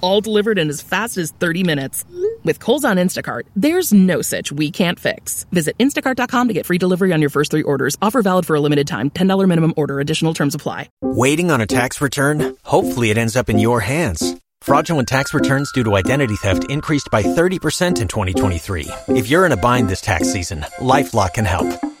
All delivered in as fast as 30 minutes. With Kohl's on Instacart, there's no such we can't fix. Visit instacart.com to get free delivery on your first three orders. Offer valid for a limited time. $10 minimum order. Additional terms apply. Waiting on a tax return? Hopefully it ends up in your hands. Fraudulent tax returns due to identity theft increased by 30% in 2023. If you're in a bind this tax season, LifeLock can help.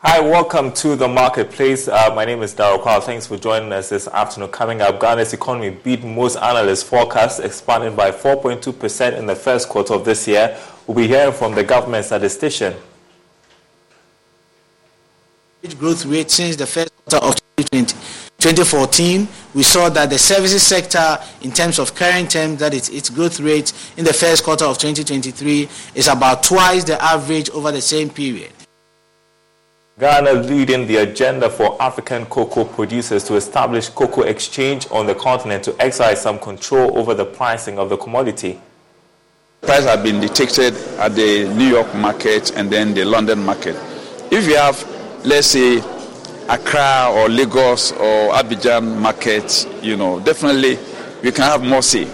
Hi, welcome to the marketplace. Uh, my name is Daryl Kwal. Thanks for joining us this afternoon. Coming up, Ghana's economy beat most analysts' forecasts, expanding by 4.2% in the first quarter of this year. We'll be hearing from the government statistician. Growth rate since the first quarter of 2020. 2014, we saw that the services sector, in terms of current terms, that its growth rate in the first quarter of 2023 is about twice the average over the same period. Ghana leading the agenda for African cocoa producers to establish cocoa exchange on the continent to exercise some control over the pricing of the commodity. Price have been dictated at the New York market and then the London market. If you have, let's say, Accra or Lagos or Abidjan markets, you know, definitely we can have more say.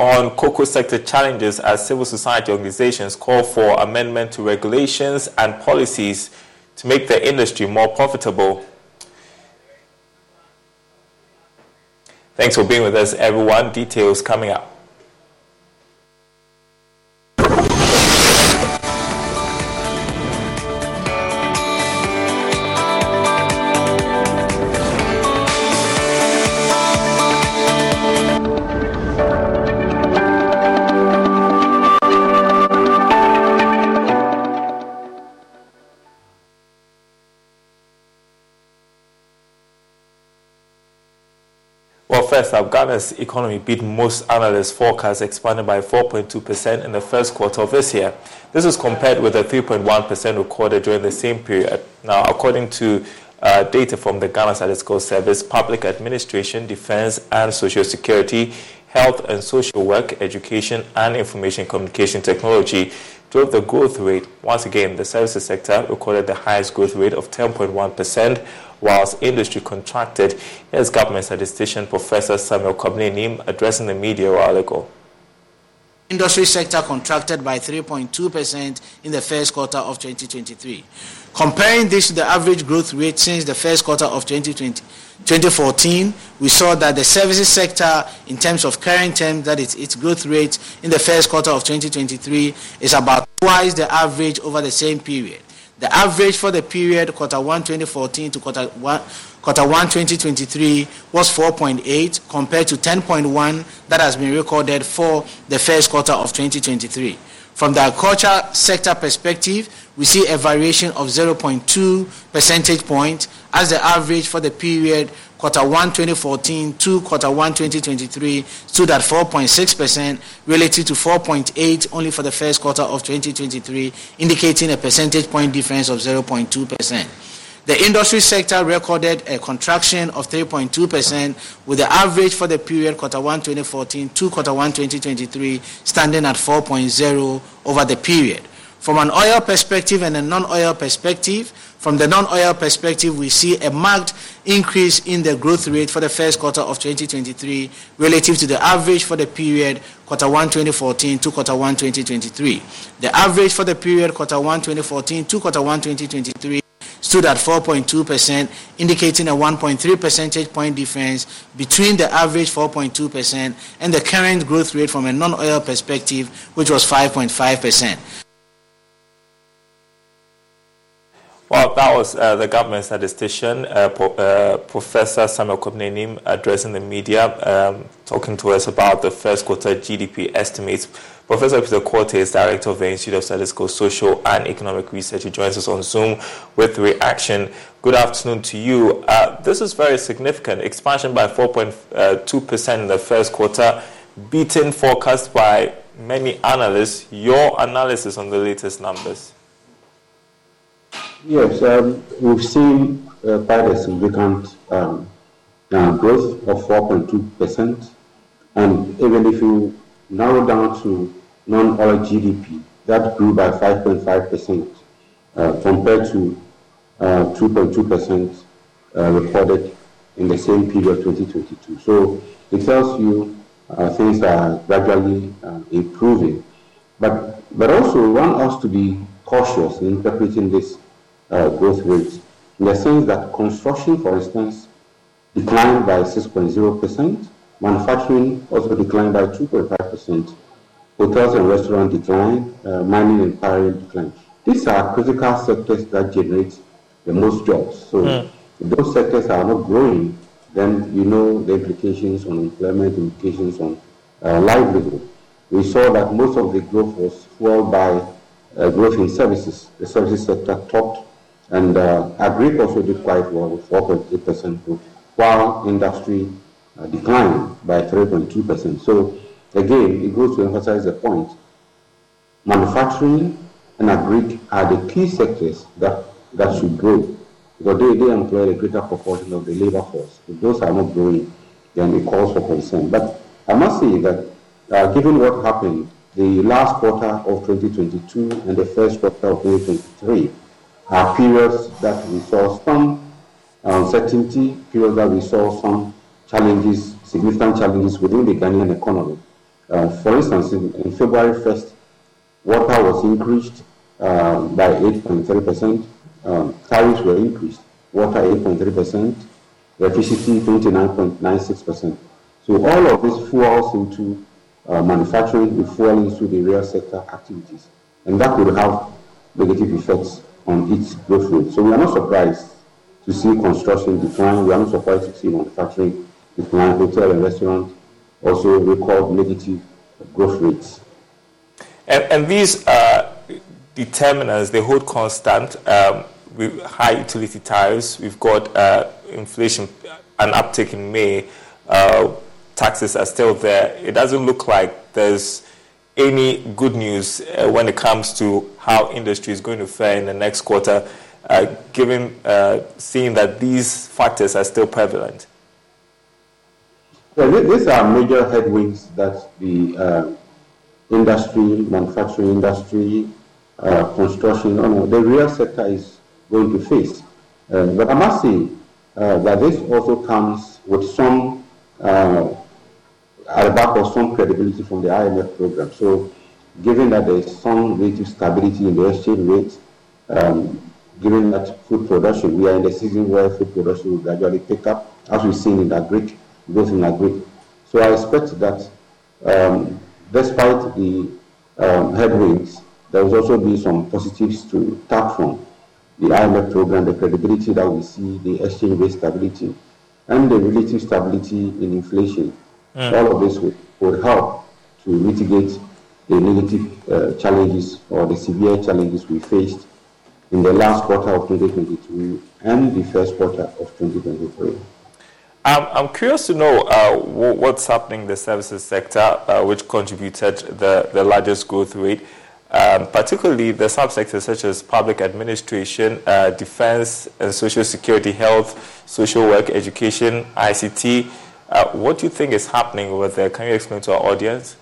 On cocoa sector challenges as civil society organizations call for amendment to regulations and policies to make the industry more profitable. Thanks for being with us, everyone. Details coming up. First up, Ghana's economy beat most analysts' forecasts, expanding by 4.2% in the first quarter of this year. This is compared with the 3.1% recorded during the same period. Now, according to uh, data from the Ghana Statistical Service, Public Administration, Defense and Social Security, Health and Social Work, Education and Information Communication Technology drove the growth rate. Once again, the services sector recorded the highest growth rate of 10.1%, whilst industry contracted. Here's government statistician Professor Samuel Kobina Annim addressing the media a while ago. Industry sector contracted by 3.2% in the first quarter of 2023. Comparing this to the average growth rate since the first quarter of 2020, 2014, we saw that the services sector, in terms of current terms, that its, its growth rate in the first quarter of 2023 is about twice the average over the same period. The average for the period quarter 1 2014 to quarter 1, quarter 1 2023 was 4.8 compared to 10.1 that has been recorded for the first quarter of 2023. From the agriculture sector perspective, we see a variation of 0.2 percentage point as the average for the period quarter 1 2014 to quarter 1 2023 stood at 4.6% relative to 4.8 only for the first quarter of 2023 indicating a percentage point difference of 0.2%. The industry sector recorded a contraction of 3.2% with the average for the period quarter 1 2014 to quarter 1 2023 standing at 4.0 over the period. From an oil perspective and a non-oil perspective, from the non-oil perspective, we see a marked increase in the growth rate for the first quarter of 2023 relative to the average for the period quarter 1 2014 to quarter 1 2023. The average for the period quarter 1 2014 to quarter 1 2023 stood at 4.2%, indicating a 1.3 percentage point difference between the average 4.2% and the current growth rate from a non-oil perspective, which was 5.5%. Well, that was uh, the government statistician, uh, uh, Professor Samuel Kobina Annim, addressing the media, um, talking to us about the first quarter GDP estimates. Professor Peter Quartey is director of the Institute of Statistical, Social and Economic Research. He joins us on Zoom with reaction. Good afternoon to you. Uh, this is very significant. Expansion by 4.2% in the first quarter, beaten forecast by many analysts. Your analysis on the latest numbers? Yes, um, we've seen uh, quite a significant um, uh, growth of 4.2%. And even if you narrow down to non-oil GDP, that grew by 5.5% uh, compared to 2.2% uh, uh, recorded in the same period 2022. So it tells you uh, things are gradually improving. But, but also one has to be cautious in interpreting this uh, growth rates in the sense that construction, for instance, declined by 6.0%, manufacturing also declined by 2.5%, hotels and restaurants declined, uh, mining and quarrying declined. these are critical sectors that generate the most jobs. So mm. if those sectors are not growing, then you know the implications on employment, implications on uh, livelihood. We saw that most of the growth was fueled by uh, growth in services. The services sector topped, and uh, agri also did quite well with 4.8% growth, while industry uh, declined by 3.2%. So again, it goes to emphasize the point. Manufacturing and agri are the key sectors that, that should grow because they, they employ a greater proportion of the labor force. If those are not growing, then it calls for concern. But I must say that uh, given what happened the last quarter of 2022 and the first quarter of 2023 are periods that we saw some uncertainty, periods that we saw some challenges, significant challenges within the Ghanaian economy. Uh, for instance, in, in, February 1st, water was increased uh, by 8.3%, um, tariffs were increased, water 8.3%, electricity 29.96%. So all of this falls into uh, manufacturing, will fall into the real sector activities. And that could have negative effects on its growth rate. So we are not surprised to see construction decline. We are not surprised to see manufacturing decline, hotel and restaurant also record negative growth rates. And, and these uh, determinants, they hold constant. Um, with high utility tariffs, we've got uh, inflation, an uptick in May. Uh, taxes are still there. It doesn't look like there's any good news uh, when it comes to how industry is going to fare in the next quarter, uh, given uh, seeing that these factors are still prevalent. Yeah, these are major headwinds that the uh, industry, manufacturing industry, uh, construction, the real sector is going to face. Uh, but I must say that this also comes with some, at the back of some credibility from the IMF program. So given that there is some relative stability in the exchange rate, um, given that food production, we are in the season where food production will gradually pick up, as we've seen in the Greek, both in Greek. So I expect that um, despite the um, headwinds, there will also be some positives to tap from the IMF program, the credibility that we see, the exchange rate stability, and the relative stability in inflation. Mm. All of this would, would help to mitigate the negative uh, challenges or the severe challenges we faced in the last quarter of 2022 and the first quarter of 2023. Um, I'm curious to know uh, what's happening in the services sector, uh, which contributed the, the largest growth rate um, particularly the subsectors such as public administration, uh, defense and social security, health, social work, education, ICT. Uh, what do you think is happening over there? Can you explain to our audience?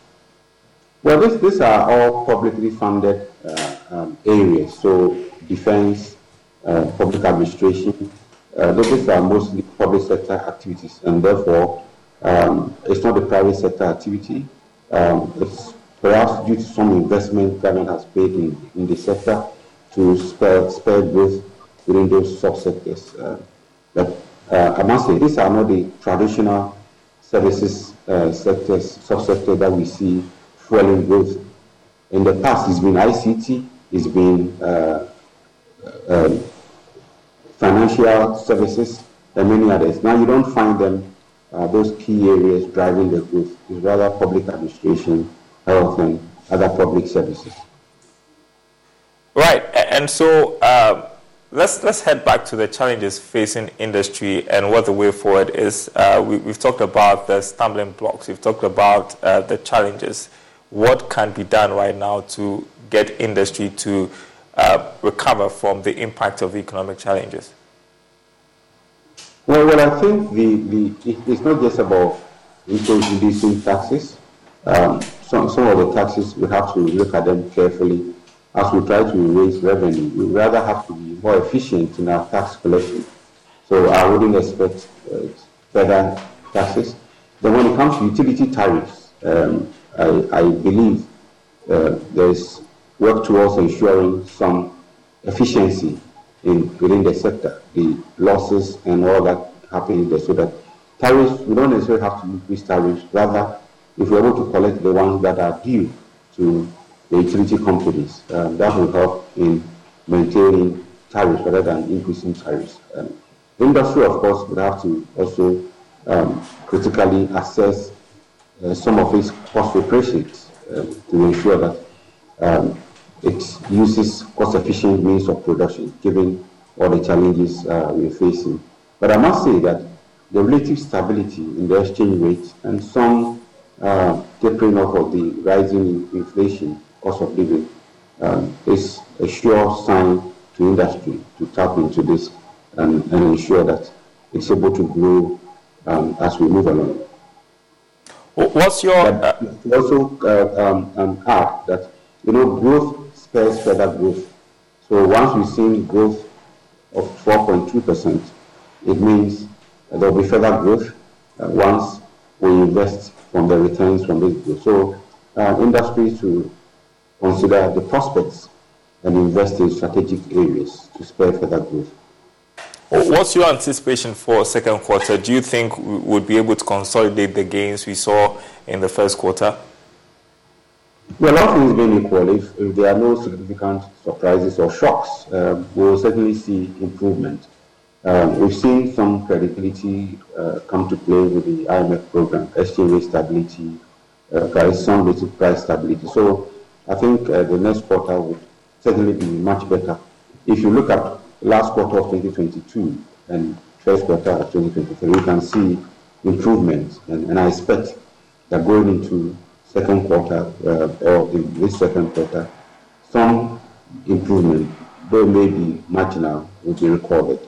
Well, this, these are all publicly funded uh, um, areas. So, defense, uh, public administration, uh, these are mostly public sector activities, and therefore, um, it's not a private sector activity. Um, it's perhaps due to some investment government has paid in, in the sector to spur, spur growth within those subsectors. Uh, but I must say, these are not the traditional services uh, sectors, subsector that we see fueling growth. In the past, it's been ICT, it's been uh, um, financial services, and many others. Now you don't find them, uh, those key areas driving the growth. It's rather public administration, health and other public services. Right, and so uh, let's let's head back to the challenges facing industry and what the way forward is. Uh, we, have talked about the stumbling blocks. We've talked about uh, the challenges. What can be done right now to get industry to uh, recover from the impact of economic challenges? Well, well, I think the, the it's not just about introducing taxes. Um, some, some of the taxes, we have to look at them carefully as we try to raise revenue. We rather have to be more efficient in our tax collection. So I wouldn't expect uh, further taxes. Then when it comes to utility tariffs, um, I, I, believe uh, there's work towards ensuring some efficiency in within the sector, the losses and all that happening there, so that tariffs, we don't necessarily have to increase tariffs, rather if we're able to collect the ones that are due to the utility companies. Um, that will help in maintaining tariffs rather than increasing tariffs. Um, industry, of course, would have to also um, critically assess uh, some of its cost operations uh, to ensure that um, it uses cost-efficient means of production, given all the challenges uh, we're facing. But I must say that the relative stability in the exchange rate and some uh, tapering off of the rising inflation, cost of living, um, is a sure sign to industry to tap into this and, and ensure that it's able to grow um, as we move along. What's your... Uh, also uh, um, um, add that, you know, growth spurs further growth. So once we've seen growth of 4.2%, it means there will be further growth uh, once we invest from the returns from this growth. So uh, industries to consider the prospects and invest in strategic areas to spur further growth. What's your anticipation for second quarter? Do you think we would be able to consolidate the gains we saw in the first quarter? Well, all things being equal, if, if there are no significant surprises or shocks, um, we will certainly see improvement. Um, we've seen some credibility uh, come to play with the IMF program, exchange rate stability, uh, price, some relative price stability. So I think uh, the next quarter would certainly be much better. If you look at last quarter of 2022 and first quarter of 2023, you can see improvement. And, and I expect that going into second quarter uh, or this second quarter, some improvement, though maybe marginal, will be recorded.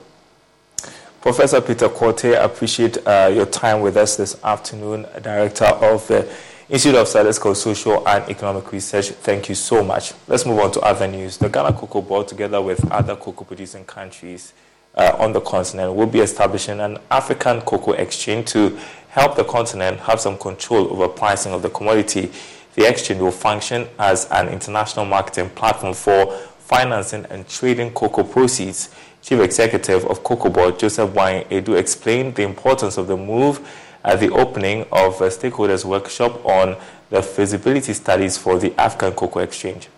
Professor Peter Quartey, I appreciate uh, your time with us this afternoon, Director of the Institute of Statistical, Social and Economic Research. Thank you so much. Let's move on to other news. The Ghana Cocoa Board, together with other cocoa producing countries uh, on the continent, will be establishing an African cocoa exchange to help the continent have some control over pricing of the commodity. The exchange will function as an international marketing platform for financing and trading cocoa proceeds. Chief Executive of Cocoa Board, Joseph Boahen Aidoo, explained the importance of the move at the opening of a stakeholders workshop on the feasibility studies for the African Cocoa Exchange.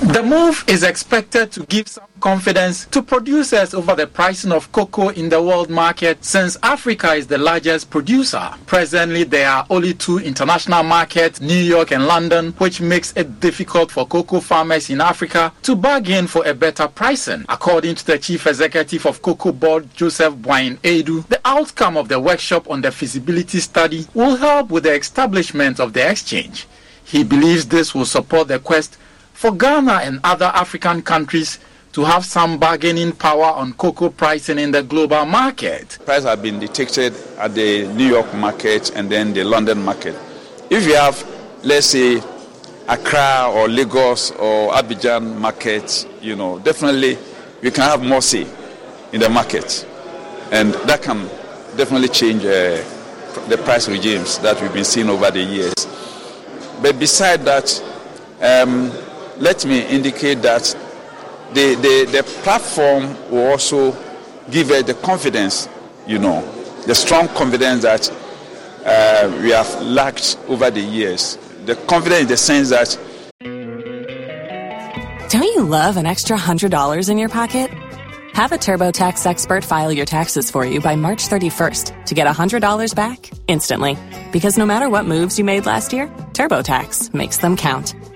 The move is expected to give some confidence to producers over the pricing of cocoa in the world market since Africa is the largest producer. Presently, there are only two international markets, New York and London, which makes it difficult for cocoa farmers in Africa to bargain for a better pricing. According to the chief executive of Cocoa Board, Joseph Boahen Aidoo, the outcome of the workshop on the feasibility study will help with the establishment of the exchange. He believes this will support the quest for Ghana and other African countries to have some bargaining power on cocoa pricing in the global market. Prices have been detected at the New York market and then the London market. If you have, let's say, Accra or Lagos or Abidjan market, you know, definitely you can have more say in the market. And that can definitely change uh, the price regimes that we've been seeing over the years. But beside that, um, let me indicate that the, the, the platform will also give us the confidence, you know, the strong confidence that uh, we have lacked over the years. The confidence in the sense that. Don't you love an extra $100 in your pocket? Have a TurboTax expert file your taxes for you by March 31st to get $100 back instantly. Because no matter what moves you made last year, TurboTax makes them count.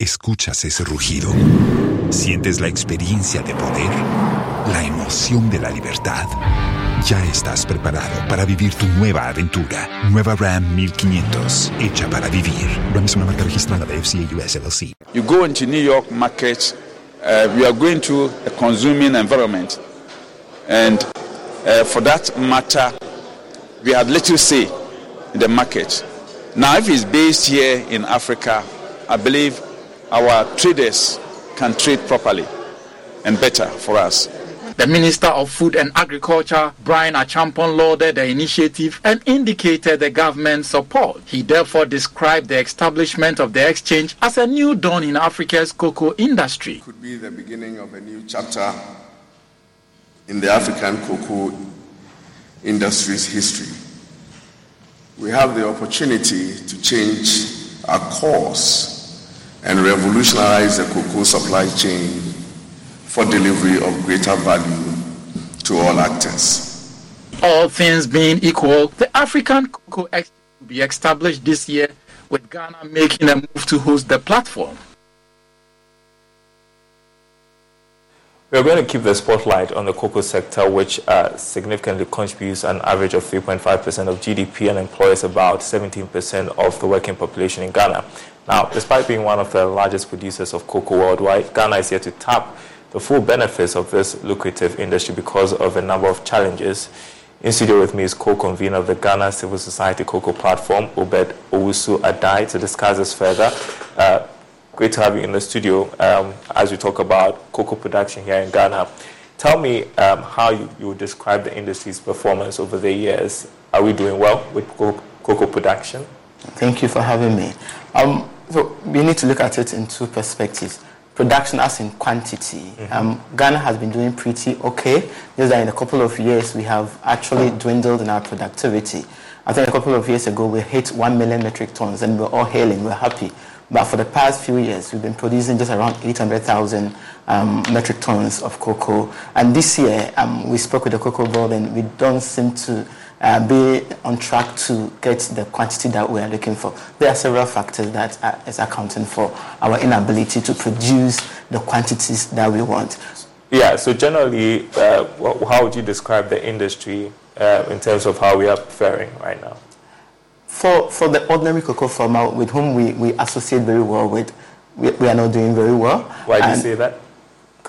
Escuchas ese rugido. Sientes la experiencia de poder, la emoción de la libertad. Ya estás preparado para vivir tu nueva aventura. Nueva Ram 1500, hecha para vivir. Ram es una marca registrada de FCA US LLC. You go into New York market, uh, we are going to a consuming environment. And uh, for that matter, we have little say in the market. Now, if it's based here in Africa, I believe our traders can trade properly and better for us. The Minister of Food and Agriculture, Bryan Acheampong, lauded the initiative and indicated the government's support. He therefore described the establishment of the exchange as a new dawn in Africa's cocoa industry. Could be the beginning of a new chapter in the African cocoa industry's history. We have the opportunity to change our course and revolutionize the cocoa supply chain for delivery of greater value to all actors. All things being equal, the African Cocoa Expo will be established this year with Ghana making a move to host the platform. We are going to keep the spotlight on the cocoa sector, which uh, significantly contributes an average of 3.5% of GDP and employs about 17% of the working population in Ghana. Now, despite being one of the largest producers of cocoa worldwide, Ghana is yet to tap the full benefits of this lucrative industry because of a number of challenges. In studio with me is co-convener of the Ghana Civil Society Cocoa Platform, Obed Owusu Addai, to discuss this further. Uh, great to have you in the studio um, as we talk about cocoa production here in Ghana. Tell me um, how you, you would describe the industry's performance over the years. Are we doing well with cocoa, cocoa production? Thank you for having me. Um, so we need to look at it in two perspectives production as in quantity. Mm-hmm. Um, Ghana has been doing pretty okay. Just that in a couple of years we have actually dwindled in our productivity. I think a couple of years ago we hit 1 million metric tons and we're all hailing, we're happy. But for the past few years, we've been producing just around 800,000 um, metric tons of cocoa. And this year, um, we spoke with the cocoa board and we don't seem to uh, be on track to get the quantity that we are looking for. There are several factors that are, is accounting for our inability to produce the quantities that we want. Yeah, so generally, uh, how would you describe the industry uh, in terms of how we are faring right now? For, for the ordinary cocoa farmer with whom we, we associate very well with, we, we are not doing very well. Why do you say that?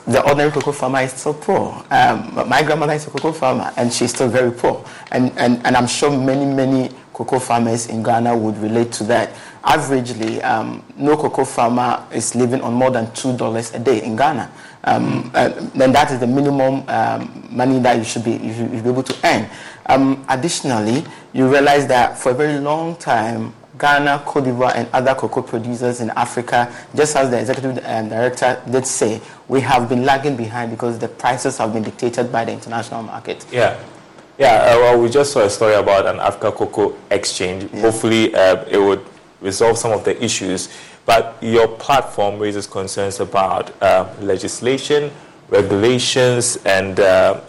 the ordinary cocoa farmer is still poor. Um, my grandmother is a cocoa farmer and she's still very poor. And, and, and I'm sure many, many cocoa farmers in Ghana would relate to that. Averagely, um, no cocoa farmer is living on more than $2 a day in Ghana. Um, uh, then that is the minimum um, money that you should be, you should be able to earn. Um, additionally, you realize that for a very long time, Ghana, Cote d'Ivoire, and other cocoa producers in Africa, just as the executive um, director did say, we have been lagging behind because the prices have been dictated by the international market. Yeah. Yeah, uh, well, we just saw a story about an Africa Cocoa Exchange. Yeah. Hopefully, uh, it would resolve some of the issues. But your platform raises concerns about uh, legislation, regulations, and uh,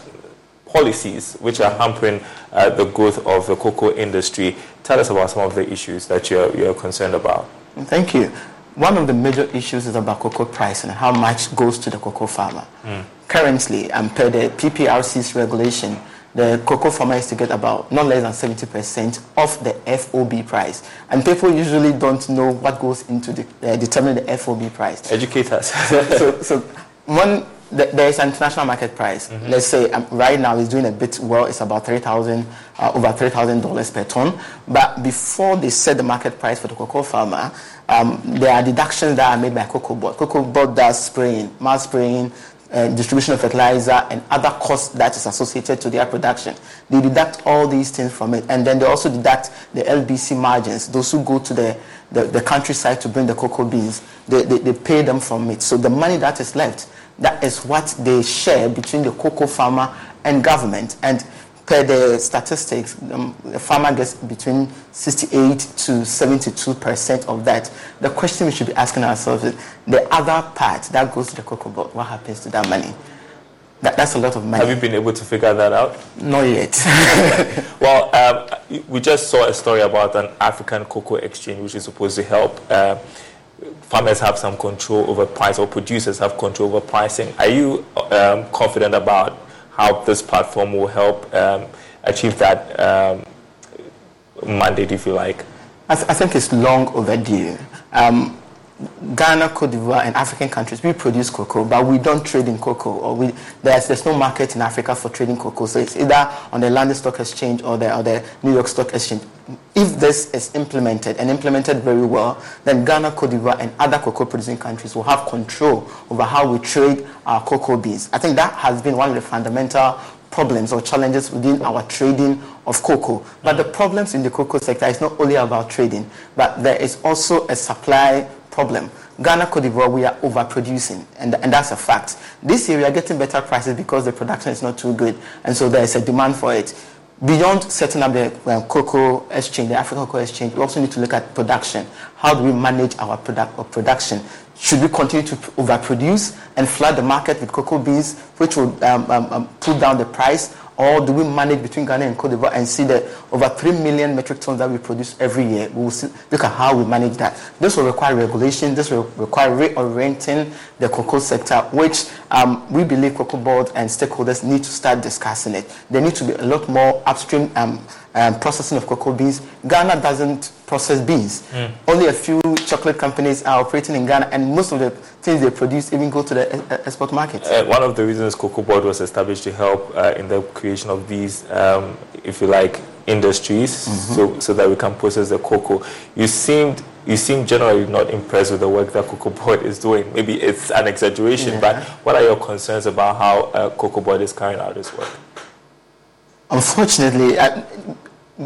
policies which are hampering uh, the growth of the cocoa industry. Tell us about some of the issues that you're, you're concerned about. Thank you. One of the major issues is about cocoa price and how much goes to the cocoa farmer. Mm. Currently, um, per the PPRC's regulation, the cocoa farmer is to get about not less than 70% of the FOB price. And people usually don't know what goes into the, uh, determining the FOB price. Educate us. so, so, so one there is an international market price. Mm-hmm. Let's say um, right now it's doing a bit well. It's about three thousand, uh, over three thousand dollars per ton. But before they set the market price for the cocoa farmer, um, there are deductions that are made by cocoa board. Cocoa board does spraying, mass spraying, uh, distribution of fertilizer, and other costs that is associated to their production. They deduct all these things from it, and then they also deduct the LBC margins. Those who go to the the, the countryside to bring the cocoa beans, they, they, they pay them from it. So the money that is left that is what they share between the cocoa farmer and government. And per the statistics, um, the farmer gets between 68 to 72 percent of that. The question we should be asking ourselves is the other part that goes to the cocoa board, what happens to that money? That, that's a lot of money. Have you been able to figure that out? Not yet. well, um, we just saw a story about an African cocoa exchange, which is supposed to help. Uh, farmers have some control over price or producers have control over pricing. Are you um, confident about how this platform will help um, achieve that um, mandate, if you like? I, th- I, think it's long overdue. Um, Ghana, Cote d'Ivoire, and African countries, we produce cocoa, but we don't trade in cocoa. Or we, there's, there's no market in Africa for trading cocoa. So it's either on the London Stock Exchange or the, or the New York Stock Exchange. If this is implemented and implemented very well, then Ghana, Cote d'Ivoire, and other cocoa producing countries will have control over how we trade our cocoa beans. I think that has been one of the fundamental problems or challenges within our trading of cocoa. But the mm. problems in the cocoa sector is not only about trading, but there is also a supply problem. Ghana, Cote d'Ivoire, we are overproducing, and, and that's a fact. This year, we are getting better prices because the production is not too good, and so there is a demand for it. Beyond setting up the um, cocoa exchange, the African cocoa exchange, we also need to look at production. How do we manage our product, production? Should we continue to overproduce and flood the market with cocoa beans, which would um, um, um pull down the price? Or do we manage between Ghana and Cote d'Ivoire and see that over 3 million metric tons that we produce every year? We will see, look at how we manage that. This will require regulation. This will require reorienting the cocoa sector, which um, we believe Cocoa Board and stakeholders need to start discussing it. There need to be a lot more upstream um, um, processing of cocoa beans. Ghana doesn't process beans. Mm. Only a few chocolate companies are operating in Ghana, and most of the things they produce even go to the export market. Uh, one of the reasons Cocoa Board was established to help uh, in the creation of these, um, if you like, industries, mm-hmm. so so that we can process the cocoa. You seemed you seem generally not impressed with the work that Cocoa Board is doing. Maybe it's an exaggeration, yeah. but what are your concerns about how uh, Cocoa Board is carrying out this work? Unfortunately, I,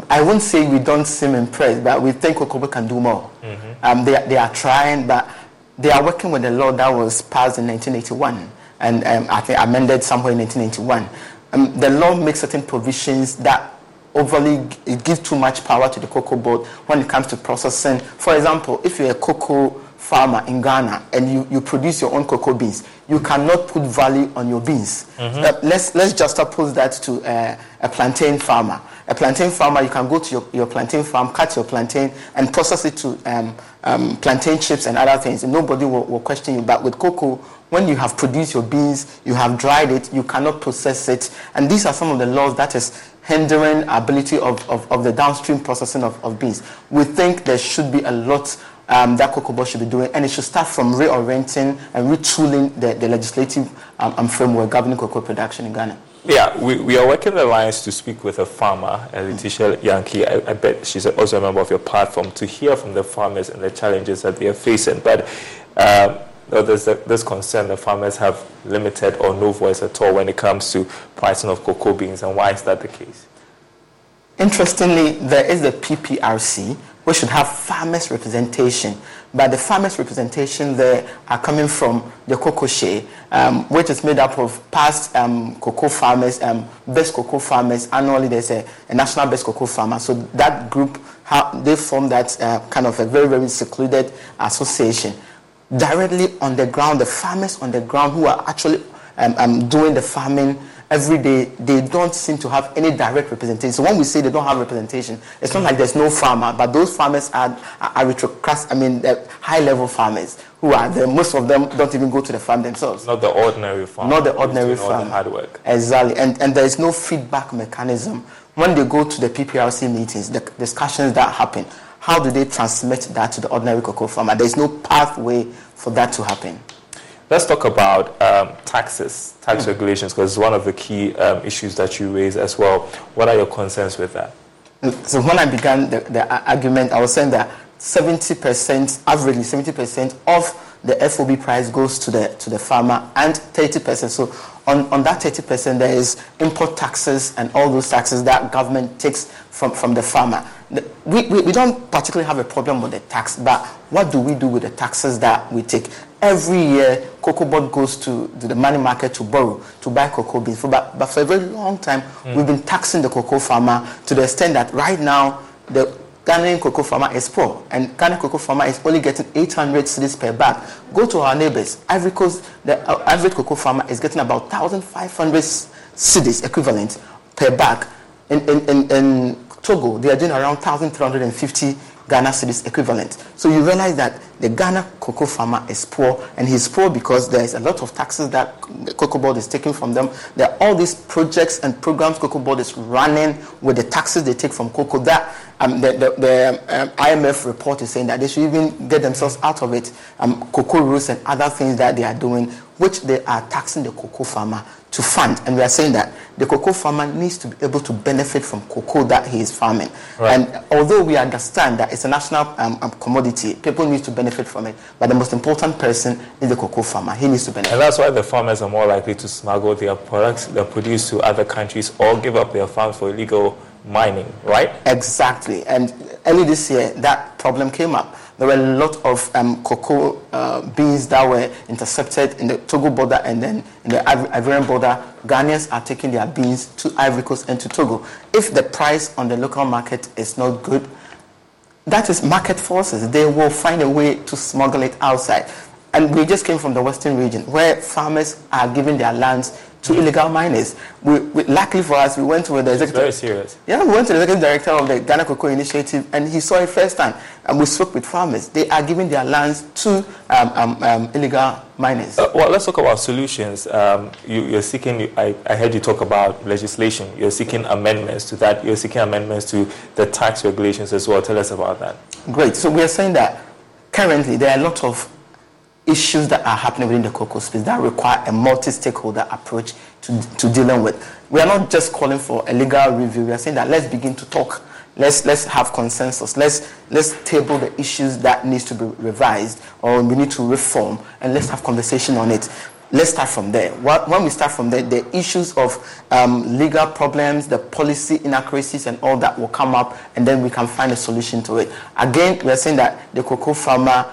I won't say we don't seem impressed, but we think Cocoa can do more. Mm-hmm. Um, they, they are trying, but they are working with a law that was passed in 1981 and um, I think amended somewhere in 1981. Um, the law makes certain provisions that overly it gives too much power to the cocoa board when it comes to processing. For example, if you're a cocoa farmer in Ghana and you, you produce your own cocoa beans, you cannot put value on your beans. Mm-hmm. Uh, let's, let's just oppose that to uh, a plantain farmer. A plantain farmer, you can go to your, your plantain farm, cut your plantain, and process it to um, um, plantain chips and other things. And nobody will, will question you. But with cocoa, when you have produced your beans, you have dried it, you cannot process it. And these are some of the laws that is hindering ability of, of, of the downstream processing of, of beans. We think there should be a lot um, that Cocoa Board should be doing, and it should start from reorienting and retooling the, the legislative um, um framework governing cocoa production in Ghana. Yeah, we, we are working the lines to speak with a farmer, Letitia Yankee. I, I, bet she's also a member of your platform to hear from the farmers and the challenges that they are facing. But uh, there's a, this concern the farmers have limited or no voice at all when it comes to pricing of cocoa beans, and why is that the case? Interestingly, there is the PPRC, we should have farmers representation. But the farmers representation there are coming from the cocoa share, um, which is made up of past um, cocoa farmers, um, best cocoa farmers. Annually, there's a, a, national best cocoa farmer. So that group, they form that uh, kind of a very, very secluded association. Directly on the ground, the farmers on the ground who are actually um, um, doing the farming every day, they don't seem to have any direct representation. So when we say they don't have representation, it's not like there's no farmer, but those farmers are, are aristocrats, I mean, high level farmers who are there. Most of them don't even go to the farm themselves. Not the ordinary farmer. Not the ordinary farmer. hard work. Exactly. And, and there is no feedback mechanism. When they go to the PPRC meetings, the discussions that happen, how do they transmit that to the ordinary cocoa farmer? There's no pathway for that to happen. Let's talk about um, taxes, tax mm. regulations, because it's one of the key um, issues that you raise as well. What are your concerns with that? So when I began the, the argument, I was saying that 70%, averagely 70% of the FOB price goes to the to the farmer, and 30%. So on, on that 30%, there is import taxes and all those taxes that government takes from, from the farmer. We, we, we don't particularly have a problem with the tax, but what do we do with the taxes that we take? every year cocoa board goes to, to, the money market to borrow to buy cocoa beans for, but, but for a very long time mm. we've been taxing the cocoa farmer to the extent that right now the Ghanaian cocoa farmer is poor and Ghanaian cocoa farmer is only getting 800 cedis per bag. Go to our neighbors. Ivory Coast, the uh, average cocoa farmer is getting about 1,500 cedis equivalent per bag. In, in, in, in Togo, they are doing around 1,350 Ghana cedis equivalent. So you realize that the Ghana cocoa farmer is poor, and he's poor because there is a lot of taxes that the cocoa board is taking from them. There are all these projects and programs cocoa board is running with the taxes they take from cocoa. That um, the, the, the um, IMF report is saying that they should even get themselves out of it. Um, cocoa roads and other things that they are doing, which they are taxing the cocoa farmer to fund. And we are saying that the cocoa farmer needs to be able to benefit from cocoa that he is farming. Right. And although we understand that it's a national um, um, commodity, people need to benefit from it. But the most important person is the cocoa farmer. He needs to benefit. And that's why the farmers are more likely to smuggle their products, they produce to other countries, or give up their farms for illegal mining, right? Exactly. And early this year, that problem came up there were a lot of um, cocoa uh, beans that were intercepted in the Togo border and then in the Ivorian border. Ghanaians are taking their beans to Ivory Coast and to Togo. If the price on the local market is not good, that is market forces. They will find a way to smuggle it outside. And we just came from the western region where farmers are giving their lands to illegal miners. We, we, luckily for us, we went to the executive. Very serious. Yeah, we went to the executive director of the Ghana Cocoa Initiative, and he saw it firsthand. And we spoke with farmers. They are giving their lands to um, um, um, illegal miners. Uh, well, let's talk about solutions. Um, you, are seeking. I, I heard you talk about legislation. You're seeking amendments to that. You're seeking amendments to the tax regulations as well. Tell us about that. Great. So we are saying that currently there are a lot of issues that are happening within the cocoa space that require a multi-stakeholder approach to, to dealing with. We are not just calling for a legal review. We are saying that let's begin to talk. Let's, let's have consensus. Let's, let's table the issues that needs to be revised or we need to reform and let's have conversation on it. Let's start from there. When we start from there, the issues of um, legal problems, the policy inaccuracies, and all that will come up, and then we can find a solution to it. Again, we are saying that the cocoa farmer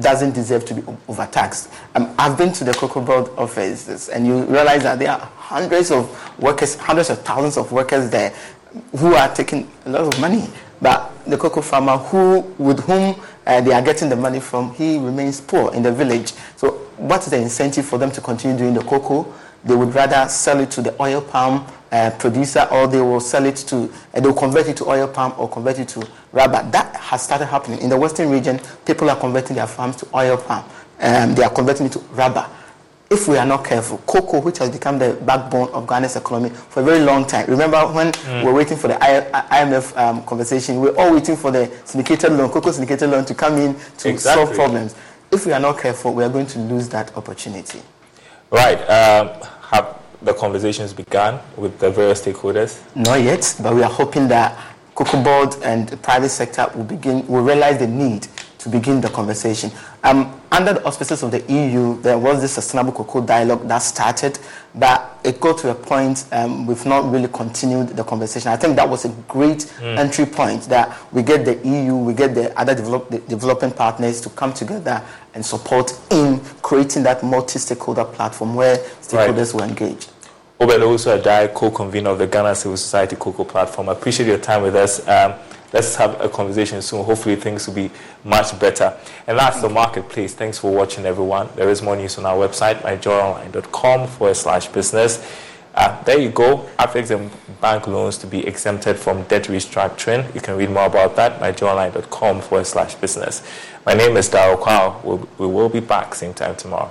doesn't deserve to be overtaxed. Um, I've been to the Cocoa Board offices, and you realize that there are hundreds of workers, hundreds of thousands of workers there who are taking a lot of money. But the cocoa farmer, who with whom uh, they are getting the money from, he remains poor in the village. So, what is the incentive for them to continue doing the cocoa? They would rather sell it to the oil palm uh, producer or they will sell it to, uh, they'll convert it to oil palm or convert it to rubber. That has started happening. In the western region, people are converting their farms to oil palm. Um, they are converting it to rubber. If we are not careful, cocoa, which has become the backbone of Ghana's economy for a very long time. Remember when mm. we were waiting for the IMF um, conversation, we were all waiting for the syndicated loan, cocoa syndicated loan to come in to exactly. solve problems. If we are not careful, we are going to lose that opportunity. Right. Um, have the conversations begun with the various stakeholders? Not yet, but we are hoping that Cocoa Board and the private sector will begin will realize the need to begin the conversation. Um, under the auspices of the EU, there was this sustainable cocoa dialogue that started, but it got to a point um, we've not really continued the conversation. I think that was a great mm. entry point that we get the EU, we get the other develop, the developing partners to come together and support in creating that multi-stakeholder platform where stakeholders right. will engage. Obed also a co-convener of the Ghana Civil Society Cocoa Platform. I appreciate your time with us. Um, let's have a conversation soon. Hopefully things will be much better. And that's the marketplace. Thanks for watching, everyone. There is more news on our website, myjoyonline.com forward slash business. Uh, there you go. Afrexim bank loans to be exempted from debt restructuring. You can read more about that at myjoyonline.com forward slash business. My name is Daryl Kwao. We'll, we will be back same time tomorrow.